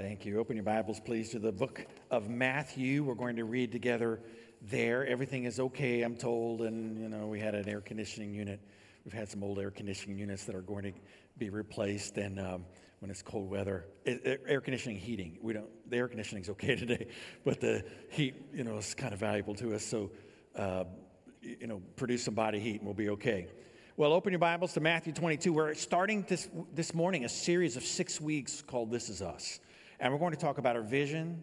Thank you. Open your Bibles, please, to the book of Matthew. We're going to read together there. Everything is okay, I'm told, and you know we had an air conditioning unit. We've had some old air conditioning units that are going to be replaced, and um, when it's cold weather, air conditioning, heating. We don't. The air conditioning is okay today, but the heat, you know, is kind of valuable to us. So, uh, you know, produce some body heat, and we'll be okay. Well, open your Bibles to Matthew 22. We're starting this, this morning a series of six weeks called This Is Us. And we're going to talk about our vision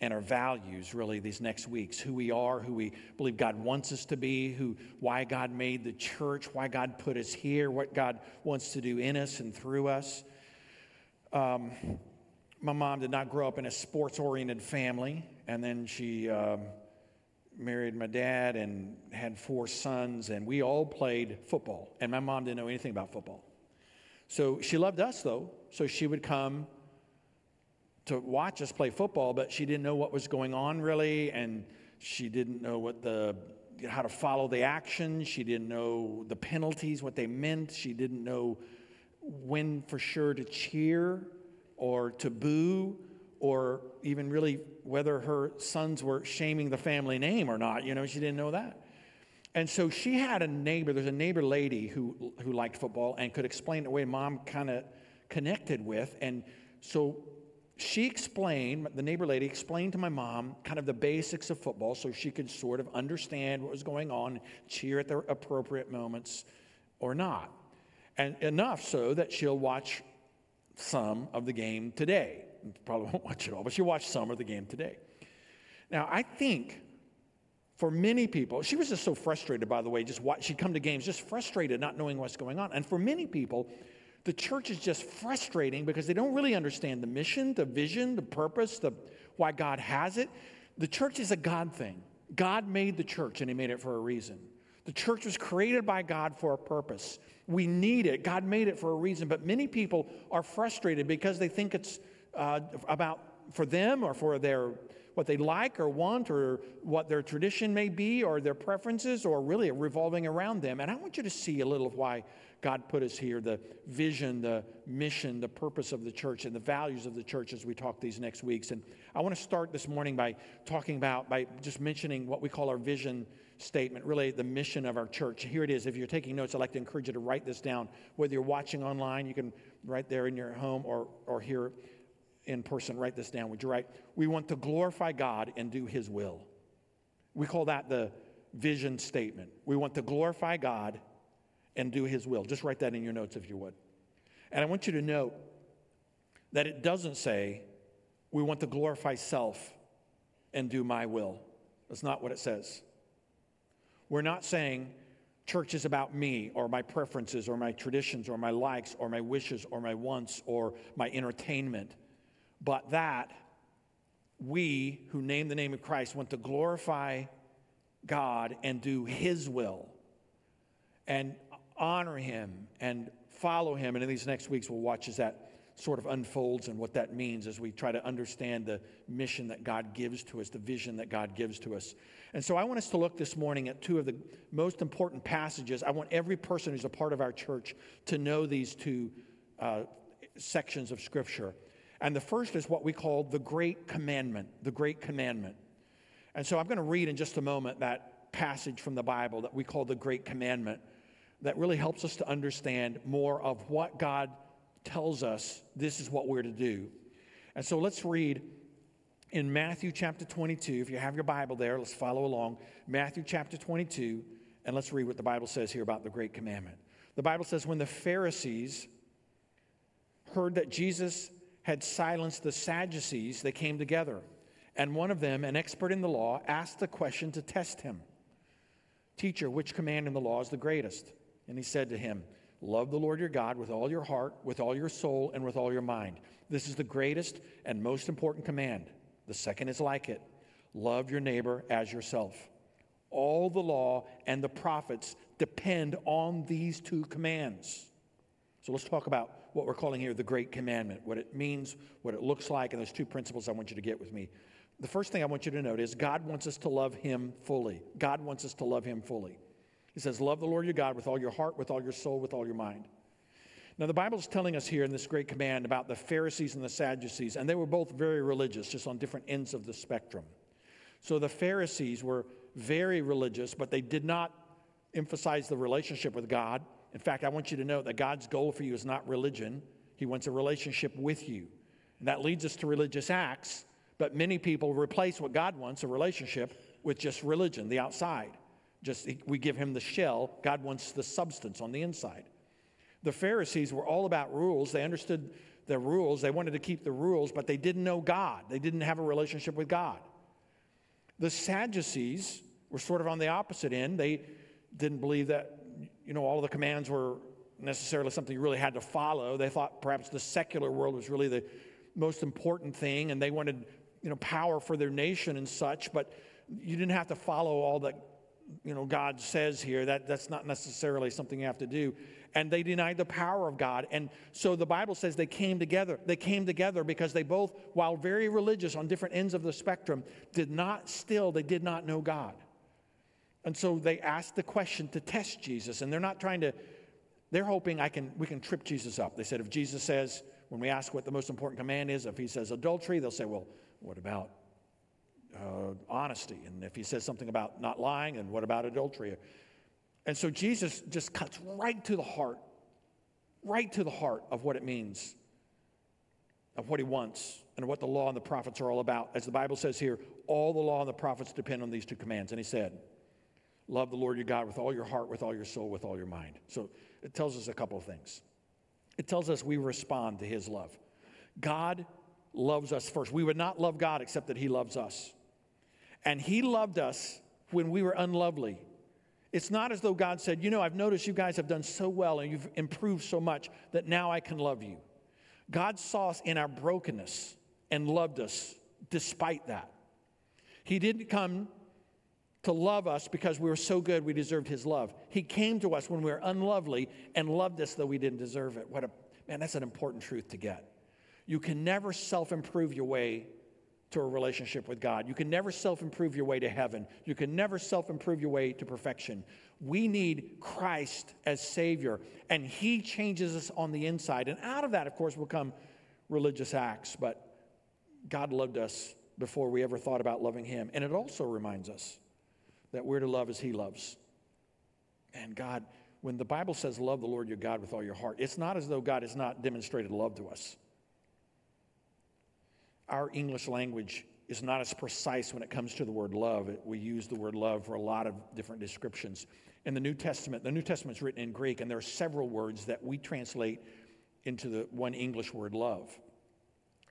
and our values really these next weeks. Who we are who we believe god wants us to be who why god made the church why god put us here what god wants to do in us and through us. Um, my mom did not grow up in a sports oriented family and then she um, married my dad and had four sons and we all played football. And my mom didn't know anything about football. So she loved us though so she would come to watch us play football, but she didn't know what was going on really, and she didn't know what the how to follow the action. She didn't know the penalties, what they meant. She didn't know when for sure to cheer or to boo or even really whether her sons were shaming the family name or not. You know, she didn't know that. And so she had a neighbor, there's a neighbor lady who, who liked football and could explain the way mom kind of connected with. And so she explained, the neighbor lady explained to my mom kind of the basics of football so she could sort of understand what was going on, cheer at the appropriate moments or not. And enough so that she'll watch some of the game today. Probably won't watch it all, but she'll watch some of the game today. Now, I think for many people, she was just so frustrated, by the way, just she'd come to games just frustrated, not knowing what's going on. And for many people, the church is just frustrating because they don't really understand the mission, the vision, the purpose, the why God has it. The church is a God thing. God made the church and he made it for a reason. The church was created by God for a purpose. We need it. God made it for a reason. But many people are frustrated because they think it's uh, about for them or for their what they like or want or what their tradition may be or their preferences or really revolving around them. And I want you to see a little of why God put us here, the vision, the mission, the purpose of the church, and the values of the church as we talk these next weeks. And I want to start this morning by talking about, by just mentioning what we call our vision statement, really the mission of our church. Here it is. If you're taking notes, I'd like to encourage you to write this down. Whether you're watching online, you can write there in your home or, or here in person, write this down. Would you write? We want to glorify God and do His will. We call that the vision statement. We want to glorify God and do his will. Just write that in your notes if you would. And I want you to note that it doesn't say, we want to glorify self and do my will. That's not what it says. We're not saying church is about me or my preferences or my traditions or my likes or my wishes or my wants or my entertainment, but that we who name the name of Christ want to glorify God and do his will. And honor him and follow him. And in these next weeks, we'll watch as that sort of unfolds and what that means as we try to understand the mission that God gives to us, the vision that God gives to us. And so I want us to look this morning at two of the most important passages. I want every person who's a part of our church to know these two uh, sections of Scripture. And the first is what we call the Great Commandment, the Great Commandment. And so I'm going to read in just a moment that passage from the Bible that we call the Great Commandment that really helps us to understand more of what God tells us this is what we're to do. And so let's read in Matthew chapter 22. If you have your Bible there, let's follow along. Matthew chapter 22, and let's read what the Bible says here about the Great Commandment. The Bible says, When the Pharisees heard that Jesus had silenced the Sadducees, they came together. And one of them, an expert in the law, asked the question to test him Teacher, which command in the law is the greatest? And he said to him, Love the Lord your God with all your heart, with all your soul, and with all your mind. This is the greatest and most important command. The second is like it love your neighbor as yourself. All the law and the prophets depend on these two commands. So let's talk about what we're calling here the Great Commandment, what it means, what it looks like, and those two principles I want you to get with me. The first thing I want you to note is God wants us to love Him fully. God wants us to love Him fully. He says, Love the Lord your God with all your heart, with all your soul, with all your mind. Now, the Bible's telling us here in this great command about the Pharisees and the Sadducees, and they were both very religious, just on different ends of the spectrum. So the Pharisees were very religious, but they did not emphasize the relationship with God. In fact, I want you to know that God's goal for you is not religion, He wants a relationship with you. And that leads us to religious acts, but many people replace what God wants, a relationship, with just religion, the outside. Just we give him the shell, God wants the substance on the inside. The Pharisees were all about rules. They understood the rules. They wanted to keep the rules, but they didn't know God. They didn't have a relationship with God. The Sadducees were sort of on the opposite end. They didn't believe that, you know, all of the commands were necessarily something you really had to follow. They thought perhaps the secular world was really the most important thing, and they wanted, you know, power for their nation and such, but you didn't have to follow all that, you know, God says here. That, that's not necessarily something you have to do and they denied the power of God. And so the Bible says they came together. They came together because they both, while very religious on different ends of the spectrum, did not still, they did not know God. And so they asked the question to test Jesus, and they're not trying to, they're hoping I can, we can trip Jesus up. They said, if Jesus says, when we ask what the most important command is, if he says adultery, they'll say, well, what about uh, honesty? And if he says something about not lying, and what about adultery? And so Jesus just cuts right to the heart, right to the heart of what it means, of what he wants, and what the law and the prophets are all about. As the Bible says here, all the law and the prophets depend on these two commands. And he said, Love the Lord your God with all your heart, with all your soul, with all your mind. So it tells us a couple of things. It tells us we respond to his love. God loves us first. We would not love God except that he loves us. And he loved us when we were unlovely. It's not as though God said, You know, I've noticed you guys have done so well and you've improved so much that now I can love you. God saw us in our brokenness and loved us despite that. He didn't come to love us because we were so good we deserved his love. He came to us when we were unlovely and loved us though we didn't deserve it. What a man, that's an important truth to get. You can never self improve your way to a relationship with God. You can never self improve your way to heaven. You can never self improve your way to perfection. We need Christ as Savior, and He changes us on the inside. And out of that, of course, will come religious acts. But God loved us before we ever thought about loving Him. And it also reminds us that we're to love as He loves. And God, when the Bible says, Love the Lord your God with all your heart, it's not as though God has not demonstrated love to us our English language is not as precise when it comes to the word love. We use the word love for a lot of different descriptions. In the New Testament, the New Testament is written in Greek, and there are several words that we translate into the one English word love.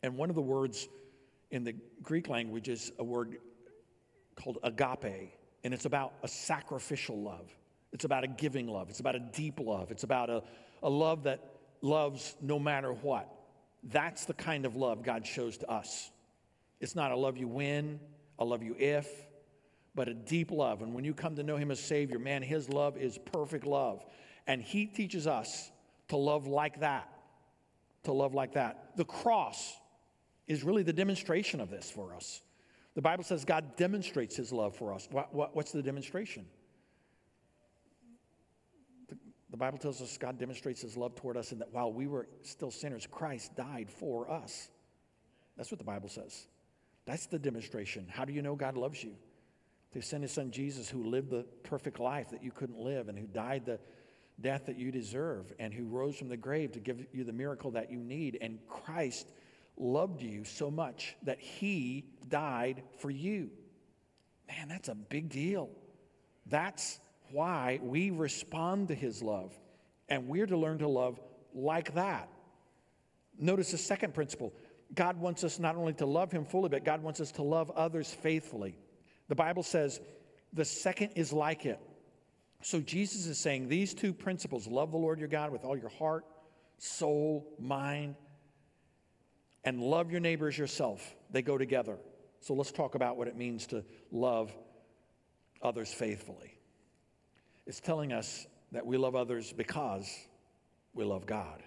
And one of the words in the Greek language is a word called agape, and it's about a sacrificial love. It's about a giving love. It's about a deep love. It's about a, a love that loves no matter what. That's the kind of love God shows to us. It's not a love you win, a love you if, but a deep love. And when you come to know Him as Savior, man, His love is perfect love. And He teaches us to love like that. To love like that. The cross is really the demonstration of this for us. The Bible says God demonstrates His love for us. What, what, what's the demonstration? The Bible tells us God demonstrates his love toward us and that while we were still sinners, Christ died for us. That's what the Bible says. That's the demonstration. How do you know God loves you? To send his son Jesus, who lived the perfect life that you couldn't live and who died the death that you deserve and who rose from the grave to give you the miracle that you need. And Christ loved you so much that he died for you. Man, that's a big deal. That's why we respond to his love. And we're to learn to love like that. Notice the second principle God wants us not only to love him fully, but God wants us to love others faithfully. The Bible says the second is like it. So Jesus is saying these two principles love the Lord your God with all your heart, soul, mind, and love your neighbor as yourself. They go together. So let's talk about what it means to love others faithfully. It's telling us that we love others because we love God.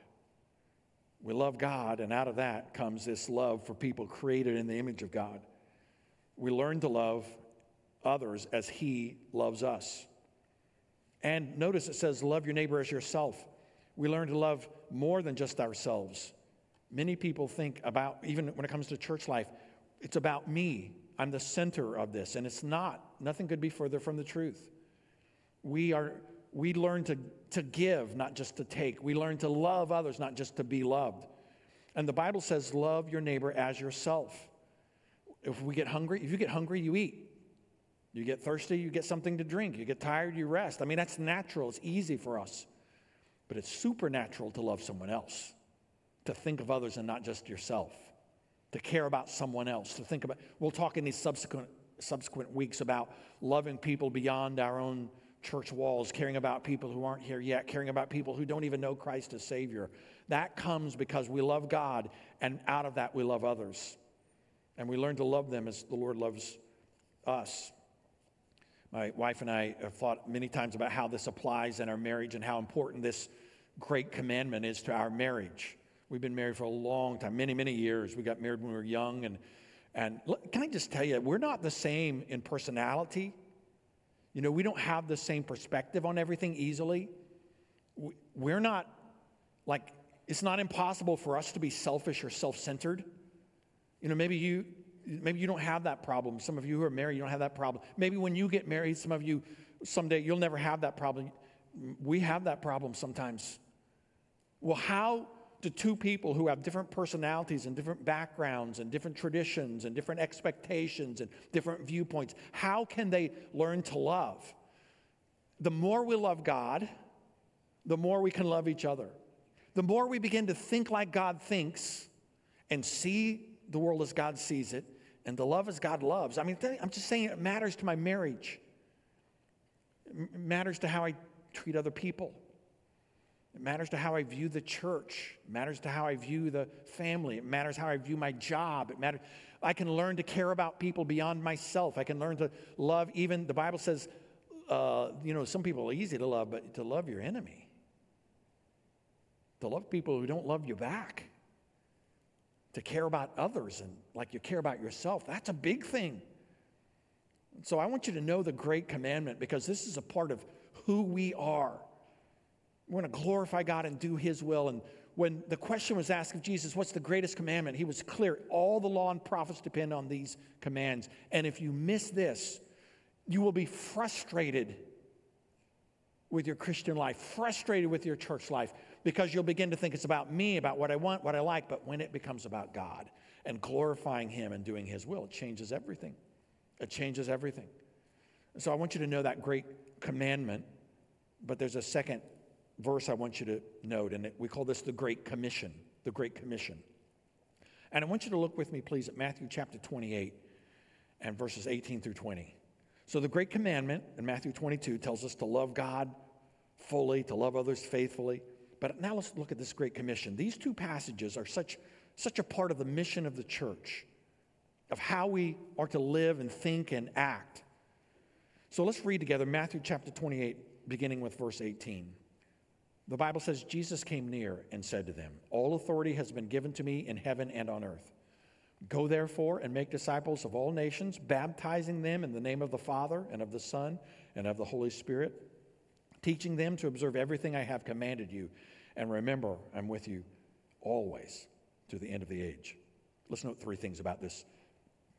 We love God, and out of that comes this love for people created in the image of God. We learn to love others as He loves us. And notice it says, Love your neighbor as yourself. We learn to love more than just ourselves. Many people think about, even when it comes to church life, it's about me. I'm the center of this, and it's not. Nothing could be further from the truth. We are we learn to, to give, not just to take. We learn to love others, not just to be loved. And the Bible says, love your neighbor as yourself. If we get hungry, if you get hungry, you eat. You get thirsty, you get something to drink. You get tired, you rest. I mean, that's natural, it's easy for us. But it's supernatural to love someone else, to think of others and not just yourself, to care about someone else, to think about. We'll talk in these subsequent, subsequent weeks about loving people beyond our own church walls, caring about people who aren't here yet, caring about people who don't even know Christ as Savior. That comes because we love God, and out of that, we love others. And we learn to love them as the Lord loves us. My wife and I have thought many times about how this applies in our marriage and how important this great commandment is to our marriage. We've been married for a long time, many, many years. We got married when we were young. And, and can I just tell you, we're not the same in personality. You know, we don't have the same perspective on everything easily. We're not like, it's not impossible for us to be selfish or self centered. You know, maybe you, maybe you don't have that problem. Some of you who are married, you don't have that problem. Maybe when you get married, some of you, someday, you'll never have that problem. We have that problem sometimes. Well, how do two people who have different personalities and different backgrounds and different traditions and different expectations and different viewpoints, how can they learn to love? The more we love God, the more we can love each other. The more we begin to think like God thinks and see the world as God sees it, and to love as God loves. I mean, I'm just saying it matters to my marriage. It matters to how I treat other people. It matters to how I view the church. It matters to how I view the family. It matters how I view my job. It matters. I can learn to care about people beyond myself. I can learn to love even, the Bible says, uh, you know, some people are easy to love, but to love your enemy. To love people who don't love you back to care about others and like you care about yourself. That's a big thing. So I want you to know the great commandment because this is a part of who we are. We're going to glorify God and do His will. And when the question was asked of Jesus, What's the greatest commandment? He was clear. All the law and prophets depend on these commands. And if you miss this, you will be frustrated with your Christian life, frustrated with your church life, because you'll begin to think it's about me, about what I want, what I like. But when it becomes about God and glorifying Him and doing His will, it changes everything. It changes everything. So I want you to know that great commandment, but there's a second verse I want you to note, and we call this the Great Commission. The Great Commission. And I want you to look with me, please, at Matthew chapter 28 and verses 18 through 20. So, the Great Commandment in Matthew 22 tells us to love God fully, to love others faithfully, but now let's look at this Great Commission. These two passages are such, such a part of the mission of the church, of how we are to live and think and act. So let's read together Matthew chapter 28, beginning with verse 18. The Bible says, Jesus came near and said to them, All authority has been given to me in heaven and on earth. Go therefore and make disciples of all nations, baptizing them in the name of the Father and of the Son and of the Holy Spirit, teaching them to observe everything I have commanded you. And remember, I'm with you always to the end of the age. Let's note three things about this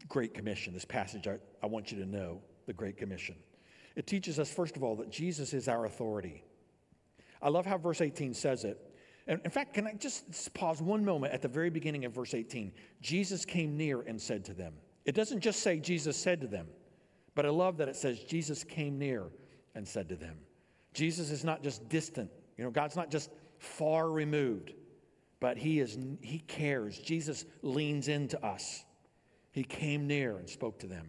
Great Commission, this passage I, I want you to know the Great Commission. It teaches us, first of all, that Jesus is our authority. I love how verse 18 says it. And in fact, can I just pause one moment at the very beginning of verse 18? Jesus came near and said to them. It doesn't just say Jesus said to them, but I love that it says Jesus came near and said to them. Jesus is not just distant. You know, God's not just far removed, but he is he cares. Jesus leans into us. He came near and spoke to them.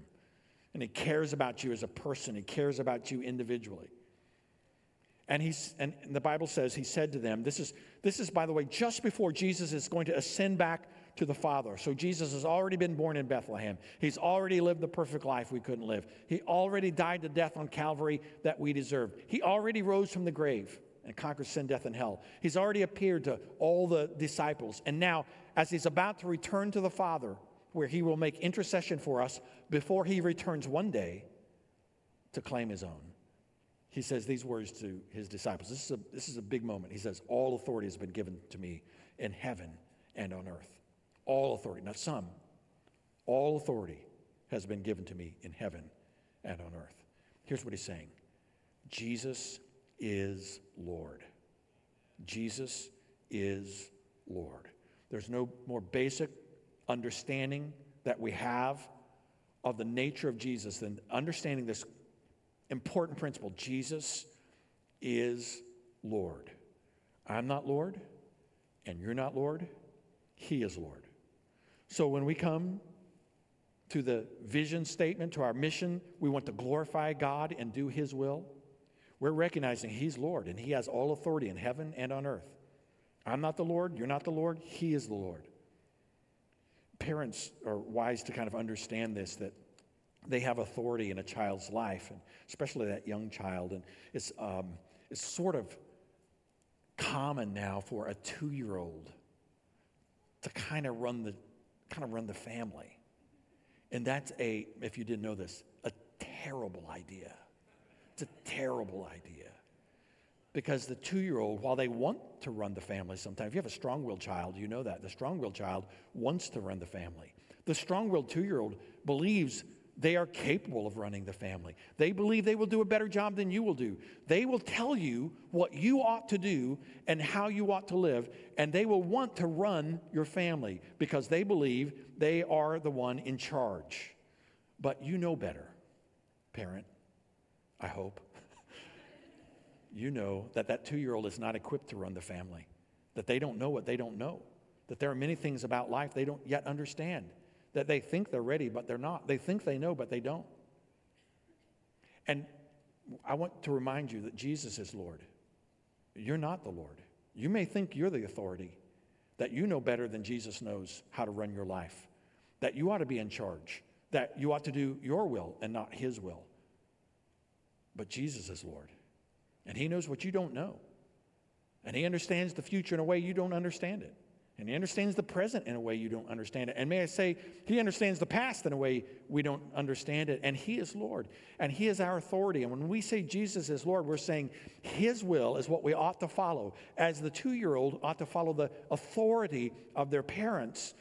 And he cares about you as a person. He cares about you individually. And, he's, and the Bible says he said to them, this is, this is, by the way, just before Jesus is going to ascend back to the Father. So Jesus has already been born in Bethlehem. He's already lived the perfect life we couldn't live. He already died the death on Calvary that we deserved. He already rose from the grave and conquered sin, death, and hell. He's already appeared to all the disciples. And now, as he's about to return to the Father, where he will make intercession for us before he returns one day to claim his own. He says these words to his disciples. This is, a, this is a big moment. He says, All authority has been given to me in heaven and on earth. All authority, not some. All authority has been given to me in heaven and on earth. Here's what he's saying Jesus is Lord. Jesus is Lord. There's no more basic understanding that we have of the nature of Jesus than understanding this important principle Jesus is Lord. I'm not Lord, and you're not Lord. He is Lord. So when we come to the vision statement, to our mission, we want to glorify God and do His will. We're recognizing He's Lord and He has all authority in heaven and on earth. I'm not the Lord, you're not the Lord, He is the Lord. Parents are wise to kind of understand this that they have authority in a child's life, and especially that young child. And it's, um, it's sort of common now for a two year old to kind of run the kind of run the family. And that's a, if you didn't know this, a terrible idea. It's a terrible idea. Because the two year old, while they want to run the family sometimes, if you have a strong willed child, you know that. The strong willed child wants to run the family. The strong willed two year old believes they are capable of running the family. They believe they will do a better job than you will do. They will tell you what you ought to do and how you ought to live, and they will want to run your family because they believe they are the one in charge. But you know better, parent, I hope. you know that that two year old is not equipped to run the family, that they don't know what they don't know, that there are many things about life they don't yet understand that they think they're ready, but they're not. They think they know, but they don't. And I want to remind you that Jesus is Lord. You're not the Lord. You may think you're the authority, that you know better than Jesus knows how to run your life, that you ought to be in charge, that you ought to do your will and not his will. But Jesus is Lord, and he knows what you don't know, and he understands the future in a way you don't understand it. And he understands the present in a way you don't understand it. And may I say, he understands the past in a way we don't understand it. And he is Lord. And he is our authority. And when we say Jesus is Lord, we're saying his will is what we ought to follow. As the two year old ought to follow the authority of their parents,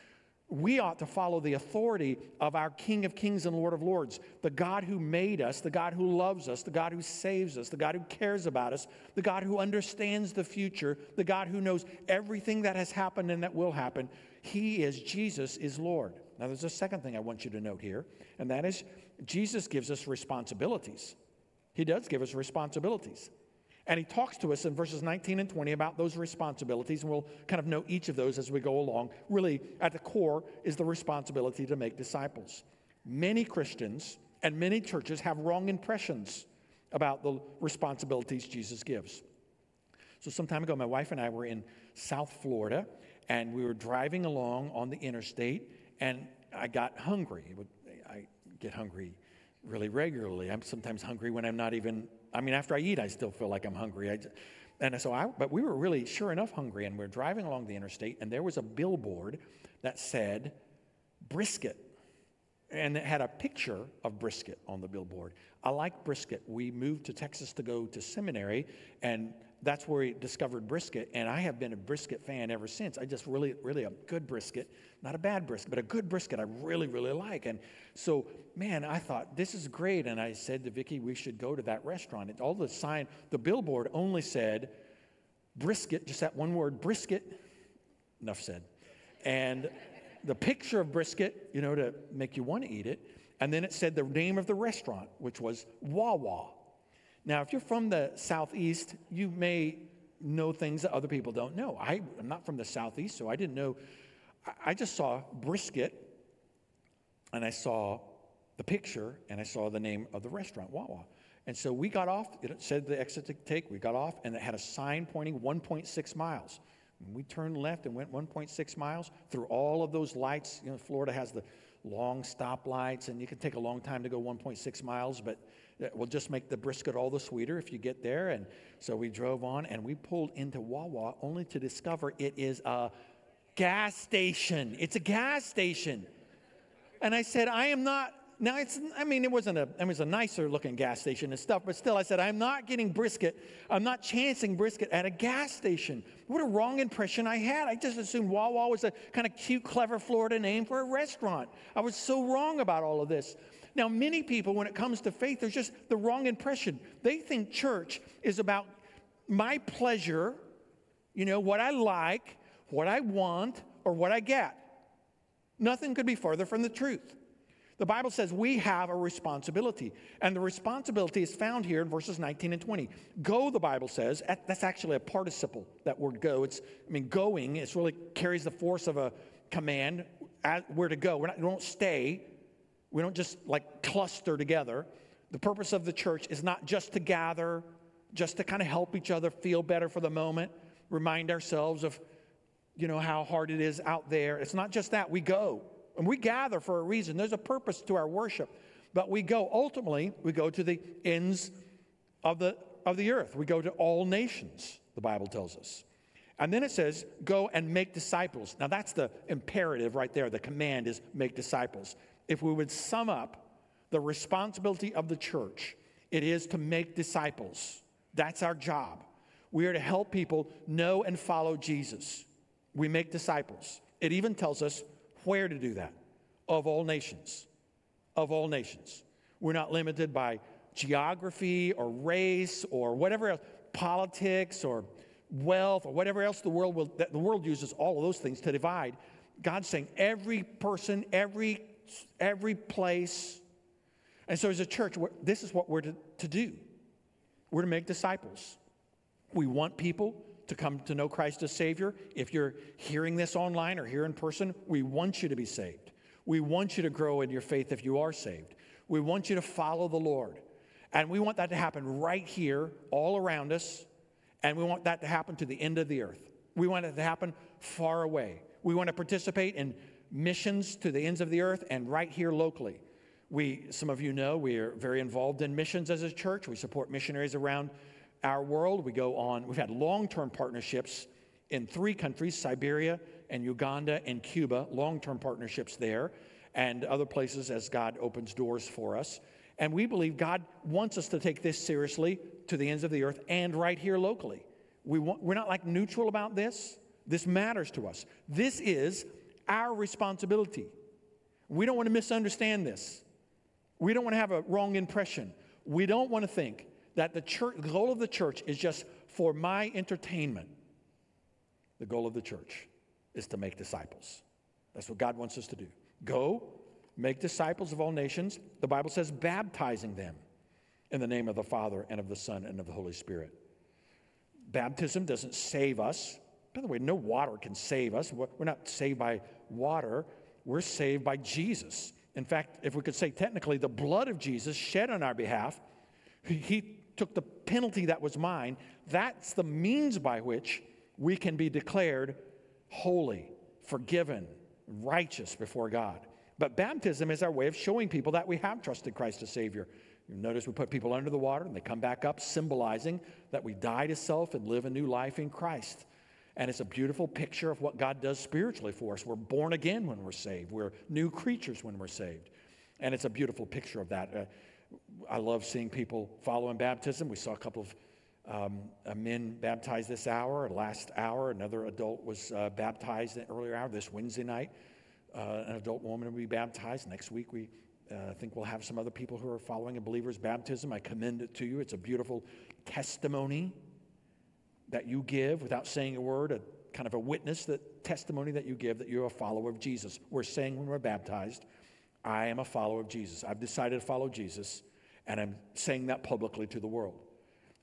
we ought to follow the authority of our King of Kings and Lord of Lords, the God who made us, the God who loves us, the God who saves us, the God who cares about us, the God who understands the future, the God who knows everything that has happened and that will happen. He is, Jesus is Lord. Now, there's a second thing I want you to note here, and that is Jesus gives us responsibilities. He does give us responsibilities. And he talks to us in verses 19 and 20 about those responsibilities, and we'll kind of know each of those as we go along. Really, at the core is the responsibility to make disciples. Many Christians and many churches have wrong impressions about the responsibilities Jesus gives. So, some time ago, my wife and I were in South Florida, and we were driving along on the interstate, and I got hungry. I get hungry really regularly. I'm sometimes hungry when I'm not even I mean, after I eat, I still feel like I'm hungry. I, and so I, but we were really, sure enough, hungry. And we are driving along the interstate, and there was a billboard that said brisket. And it had a picture of brisket on the billboard. I like brisket. We moved to Texas to go to seminary, and that's where he discovered brisket. And I have been a brisket fan ever since. I just really, really a good brisket, not a bad brisket, but a good brisket I really, really like. And so man, I thought this is great. And I said to Vicki, we should go to that restaurant. And all the sign, the billboard only said brisket, just that one word, brisket. Enough said. And the picture of brisket, you know, to make you want to eat it. And then it said the name of the restaurant, which was Wawa. Now, if you're from the Southeast, you may know things that other people don't know. I, am not from the Southeast, so I didn't know. I, just saw brisket and I saw the picture and I saw the name of the restaurant, Wawa. And so we got off, it said the exit to take, we got off, and it had a sign pointing 1.6 miles. And we turned left and went 1.6 miles through all of those lights. You know, Florida has the long stoplights, and you can take a long time to go 1.6 miles, but it will just make the brisket all the sweeter if you get there. And so we drove on and we pulled into Wawa only to discover it is a gas station. It's a gas station. And I said, I am not Now, it's, I mean, it wasn't a, it was a nicer looking gas station and stuff, but still, I said, I'm not getting brisket. I'm not chancing brisket at a gas station. What a wrong impression I had. I just assumed Wawa was a kind of cute, clever Florida name for a restaurant. I was so wrong about all of this. Now, many people, when it comes to faith, there's just the wrong impression. They think church is about my pleasure, you know, what I like, what I want, or what I get. Nothing could be further from the truth. The Bible says we have a responsibility, and the responsibility is found here in verses 19 and 20. Go, the Bible says, that's actually a participle, that word go. It's, I mean, going, it really carries the force of a command, where to go. We're not, we don't stay, we don't just like cluster together. The purpose of the church is not just to gather, just to kind of help each other feel better for the moment, remind ourselves of, you know, how hard it is out there. It's not just that, we go. And we gather for a reason. There's a purpose to our worship. But we go, ultimately, we go to the ends of the, of the earth. We go to all nations, the Bible tells us. And then it says, go and make disciples. Now that's the imperative right there. The command is make disciples. If we would sum up the responsibility of the church, it is to make disciples. That's our job. We are to help people know and follow Jesus. We make disciples. It even tells us where to do that of all nations. Of all nations. We're not limited by geography or race or whatever else, politics or wealth or whatever else the world will, the world uses all of those things to divide. God's saying every person, every, every place. And so as a church, this is what we're to, to do. We're to make disciples. We want people to come to know Christ as Savior. If you're hearing this online or here in person, we want you to be saved. We want you to grow in your faith if you are saved. We want you to follow the Lord. And we want that to happen right here, all around us. And we want that to happen to the end of the earth. We want it to happen far away. We want to participate in missions to the ends of the earth and right here locally. We, some of you know, we are very involved in missions as a church. We support missionaries around our world. We go on, we've had long term partnerships in three countries Siberia and Uganda and Cuba, long term partnerships there, and other places as God opens doors for us. And we believe God wants us to take this seriously to the ends of the earth and right here locally. We want, we're not like neutral about this. This matters to us. This is our responsibility. We don't want to misunderstand this. We don't want to have a wrong impression. We don't want to think that the church, the goal of the church is just for my entertainment. The goal of the church is to make disciples. That's what God wants us to do. Go, make disciples of all nations. The Bible says, baptizing them in the name of the Father and of the Son and of the Holy Spirit. Baptism doesn't save us. By the way, no water can save us. We're not saved by water, we're saved by Jesus. In fact, if we could say technically, the blood of Jesus shed on our behalf, he took the penalty that was mine. That's the means by which we can be declared holy, forgiven, righteous before God. But baptism is our way of showing people that we have trusted Christ as Savior. You notice we put people under the water and they come back up, symbolizing that we die to self and live a new life in Christ. And it's a beautiful picture of what God does spiritually for us. We're born again when we're saved, we're new creatures when we're saved. And it's a beautiful picture of that. Uh, I love seeing people following baptism. We saw a couple of um, uh, men baptized this hour, last hour. Another adult was uh, baptized in earlier hour this Wednesday night. Uh, an adult woman will be baptized. Next week, we uh, think we'll have some other people who are following a believer's baptism. I commend it to you. It's a beautiful testimony that you give without saying a word, a kind of a witness, that testimony that you give that you're a follower of Jesus. We're saying when we're baptized, I am a follower of Jesus. I've decided to follow Jesus, and I'm saying that publicly to the world.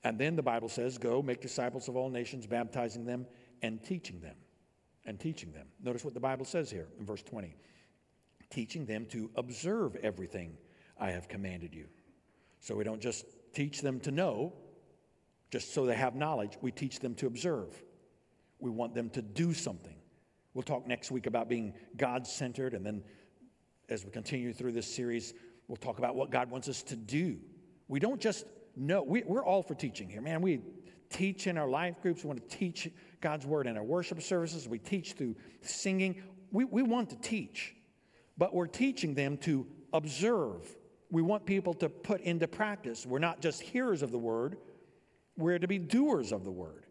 And then the Bible says, Go, make disciples of all nations, baptizing them and teaching them. And teaching them. Notice what the Bible says here in verse 20 teaching them to observe everything I have commanded you. So we don't just teach them to know, just so they have knowledge. We teach them to observe. We want them to do something. We'll talk next week about being God centered and then as we continue through this series, we'll talk about what God wants us to do. We don't just know, we, we're all for teaching here, man. We teach in our life groups, we want to teach God's word in our worship services, we teach through singing. We, we want to teach, but we're teaching them to observe. We want people to put into practice. We're not just hearers of the word, we're to be doers of the word.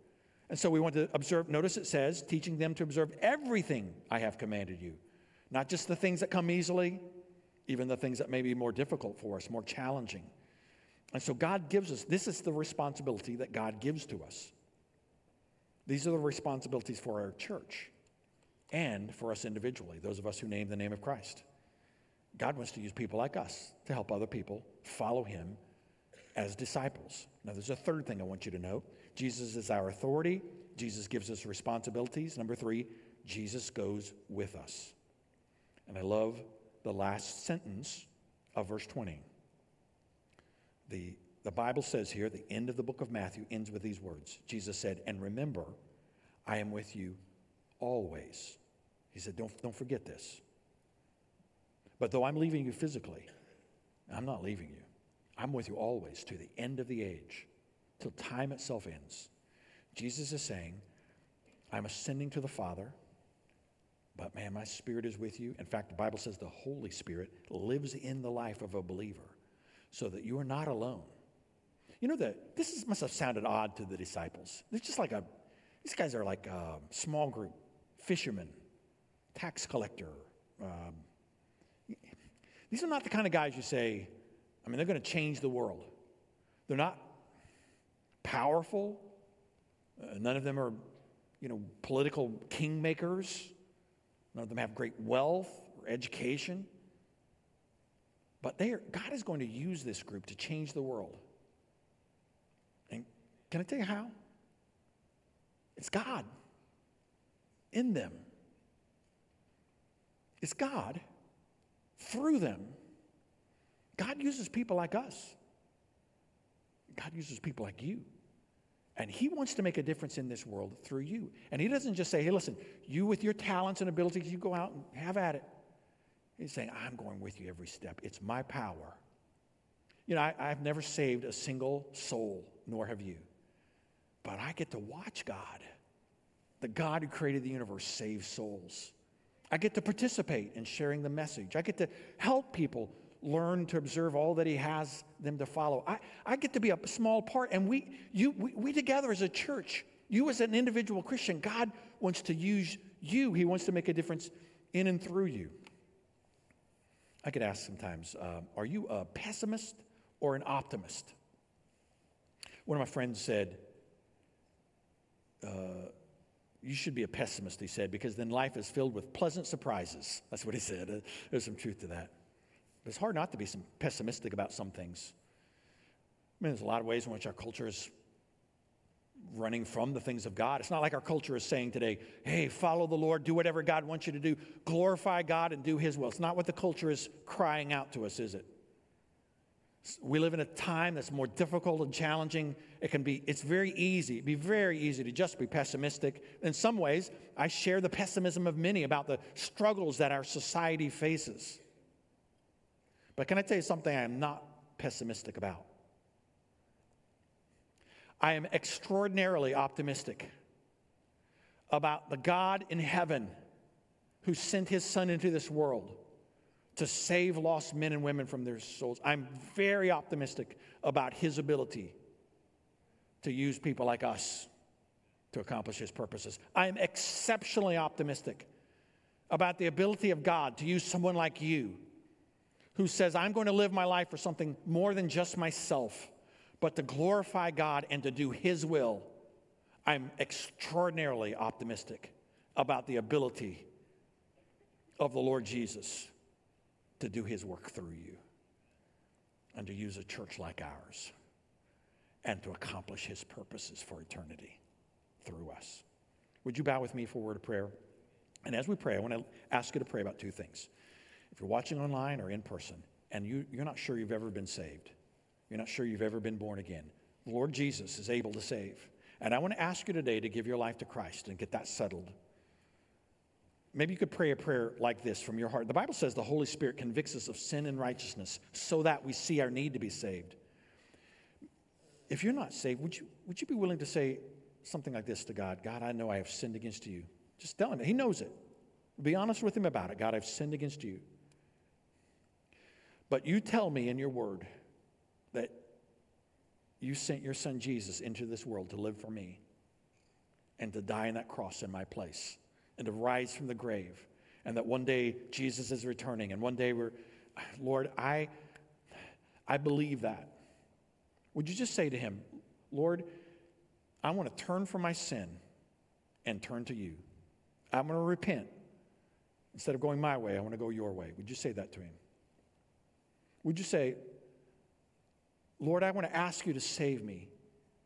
And so we want to observe. Notice it says, teaching them to observe everything I have commanded you. Not just the things that come easily, even the things that may be more difficult for us, more challenging. And so God gives us, this is the responsibility that God gives to us. These are the responsibilities for our church and for us individually, those of us who name the name of Christ. God wants to use people like us to help other people follow him as disciples. Now, there's a third thing I want you to know Jesus is our authority, Jesus gives us responsibilities. Number three, Jesus goes with us. And I love the last sentence of verse 20. The, the Bible says here, the end of the book of Matthew ends with these words Jesus said, And remember, I am with you always. He said, Don't, don't forget this. But though I'm leaving you physically, I'm not leaving you. I'm with you always to the end of the age, till time itself ends. Jesus is saying, I'm ascending to the Father, but man, my spirit is with you. In fact, the Bible says the Holy Spirit lives in the life of a believer so that you are not alone. You know that this is, must have sounded odd to the disciples. It's just like a, these guys are like a small group, fishermen, tax collector. Um, these are not the kind of guys you say, I mean, they're going to change the world. They're not powerful. Uh, none of them are, you know, political kingmakers. None of them have great wealth or education. But they are, God is going to use this group to change the world. And can I tell you how? It's God in them. It's God through them. God uses people like us. God uses people like you. And He wants to make a difference in this world through you. And He doesn't just say, hey, listen, you with your talents and abilities, you go out and have at it. He's saying, I'm going with you every step. It's my power. You know, I, I've never saved a single soul, nor have you. But I get to watch God, the God who created the universe, save souls. I get to participate in sharing the message. I get to help people learn to observe all that He has them to follow. I, I get to be a small part, and we, you, we, we together as a church, you as an individual Christian, God wants to use you. He wants to make a difference in and through you. I could ask sometimes, uh, are you a pessimist or an optimist? One of my friends said, uh, you should be a pessimist, he said, because then life is filled with pleasant surprises. That's what he said. There's some truth to that. It's hard not to be some pessimistic about some things. I mean, there's a lot of ways in which our culture is running from the things of God. It's not like our culture is saying today, hey, follow the Lord, do whatever God wants you to do, glorify God and do His will. It's not what the culture is crying out to us, is it? We live in a time that's more difficult and challenging. It can be, it's very easy, it'd be very easy to just be pessimistic. In some ways, I share the pessimism of many about the struggles that our society faces. But can I tell you something I am not pessimistic about? I am extraordinarily optimistic about the God in heaven who sent his son into this world to save lost men and women from their souls. I'm very optimistic about his ability to use people like us to accomplish his purposes. I'm exceptionally optimistic about the ability of God to use someone like you who says, I'm going to live my life for something more than just myself but to glorify God and to do His will, I'm extraordinarily optimistic about the ability of the Lord Jesus to do His work through you and to use a church like ours and to accomplish His purposes for eternity through us. Would you bow with me for a word of prayer? And as we pray, I want to ask you to pray about two things. If you're watching online or in person and you, you're not sure you've ever been saved, you're not sure you've ever been born again. The Lord Jesus is able to save. And I want to ask you today to give your life to Christ and get that settled. Maybe you could pray a prayer like this from your heart. The Bible says the Holy Spirit convicts us of sin and righteousness so that we see our need to be saved. If you're not saved, would you, would you be willing to say something like this to God? God, I know I have sinned against you. Just tell him. He knows it. Be honest with him about it. God, I've sinned against you. But you tell me in your word that you sent your son Jesus into this world to live for me and to die on that cross in my place and to rise from the grave. And that one day Jesus is returning. And one day we're, Lord, I, I believe that. Would you just say to him, Lord, I want to turn from my sin and turn to you. I'm going to repent. Instead of going my way, I want to go your way. Would you say that to him? Would you say, Lord, I want to ask you to save me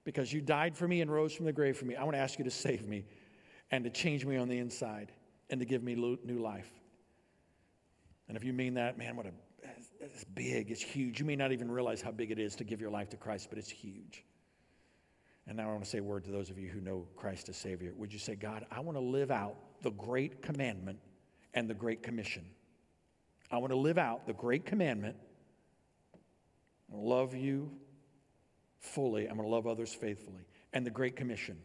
because you died for me and rose from the grave for me. I want to ask you to save me and to change me on the inside and to give me new life. And if you mean that, man, what a it's big, it's huge. You may not even realize how big it is to give your life to Christ, but it's huge. And now I want to say a word to those of you who know Christ as Savior. Would you say, God, I want to live out the great commandment and the great commission? I want to live out the great commandment. I love you fully. I'm going to love others faithfully. And the great commission.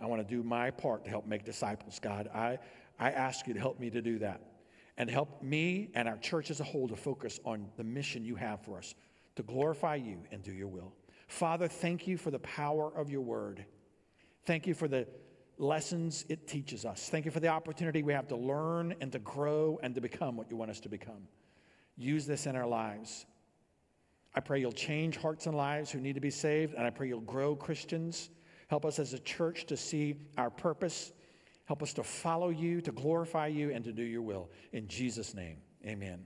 I want to do my part to help make disciples, God. I, I ask you to help me to do that and help me and our church as a whole to focus on the mission you have for us to glorify you and do your will. Father, thank you for the power of your word. Thank you for the lessons it teaches us. Thank you for the opportunity we have to learn and to grow and to become what you want us to become. Use this in our lives. I pray you'll change hearts and lives who need to be saved, and I pray you'll grow Christians. Help us as a church to see our purpose. Help us to follow you, to glorify you, and to do your will. In Jesus' name, amen.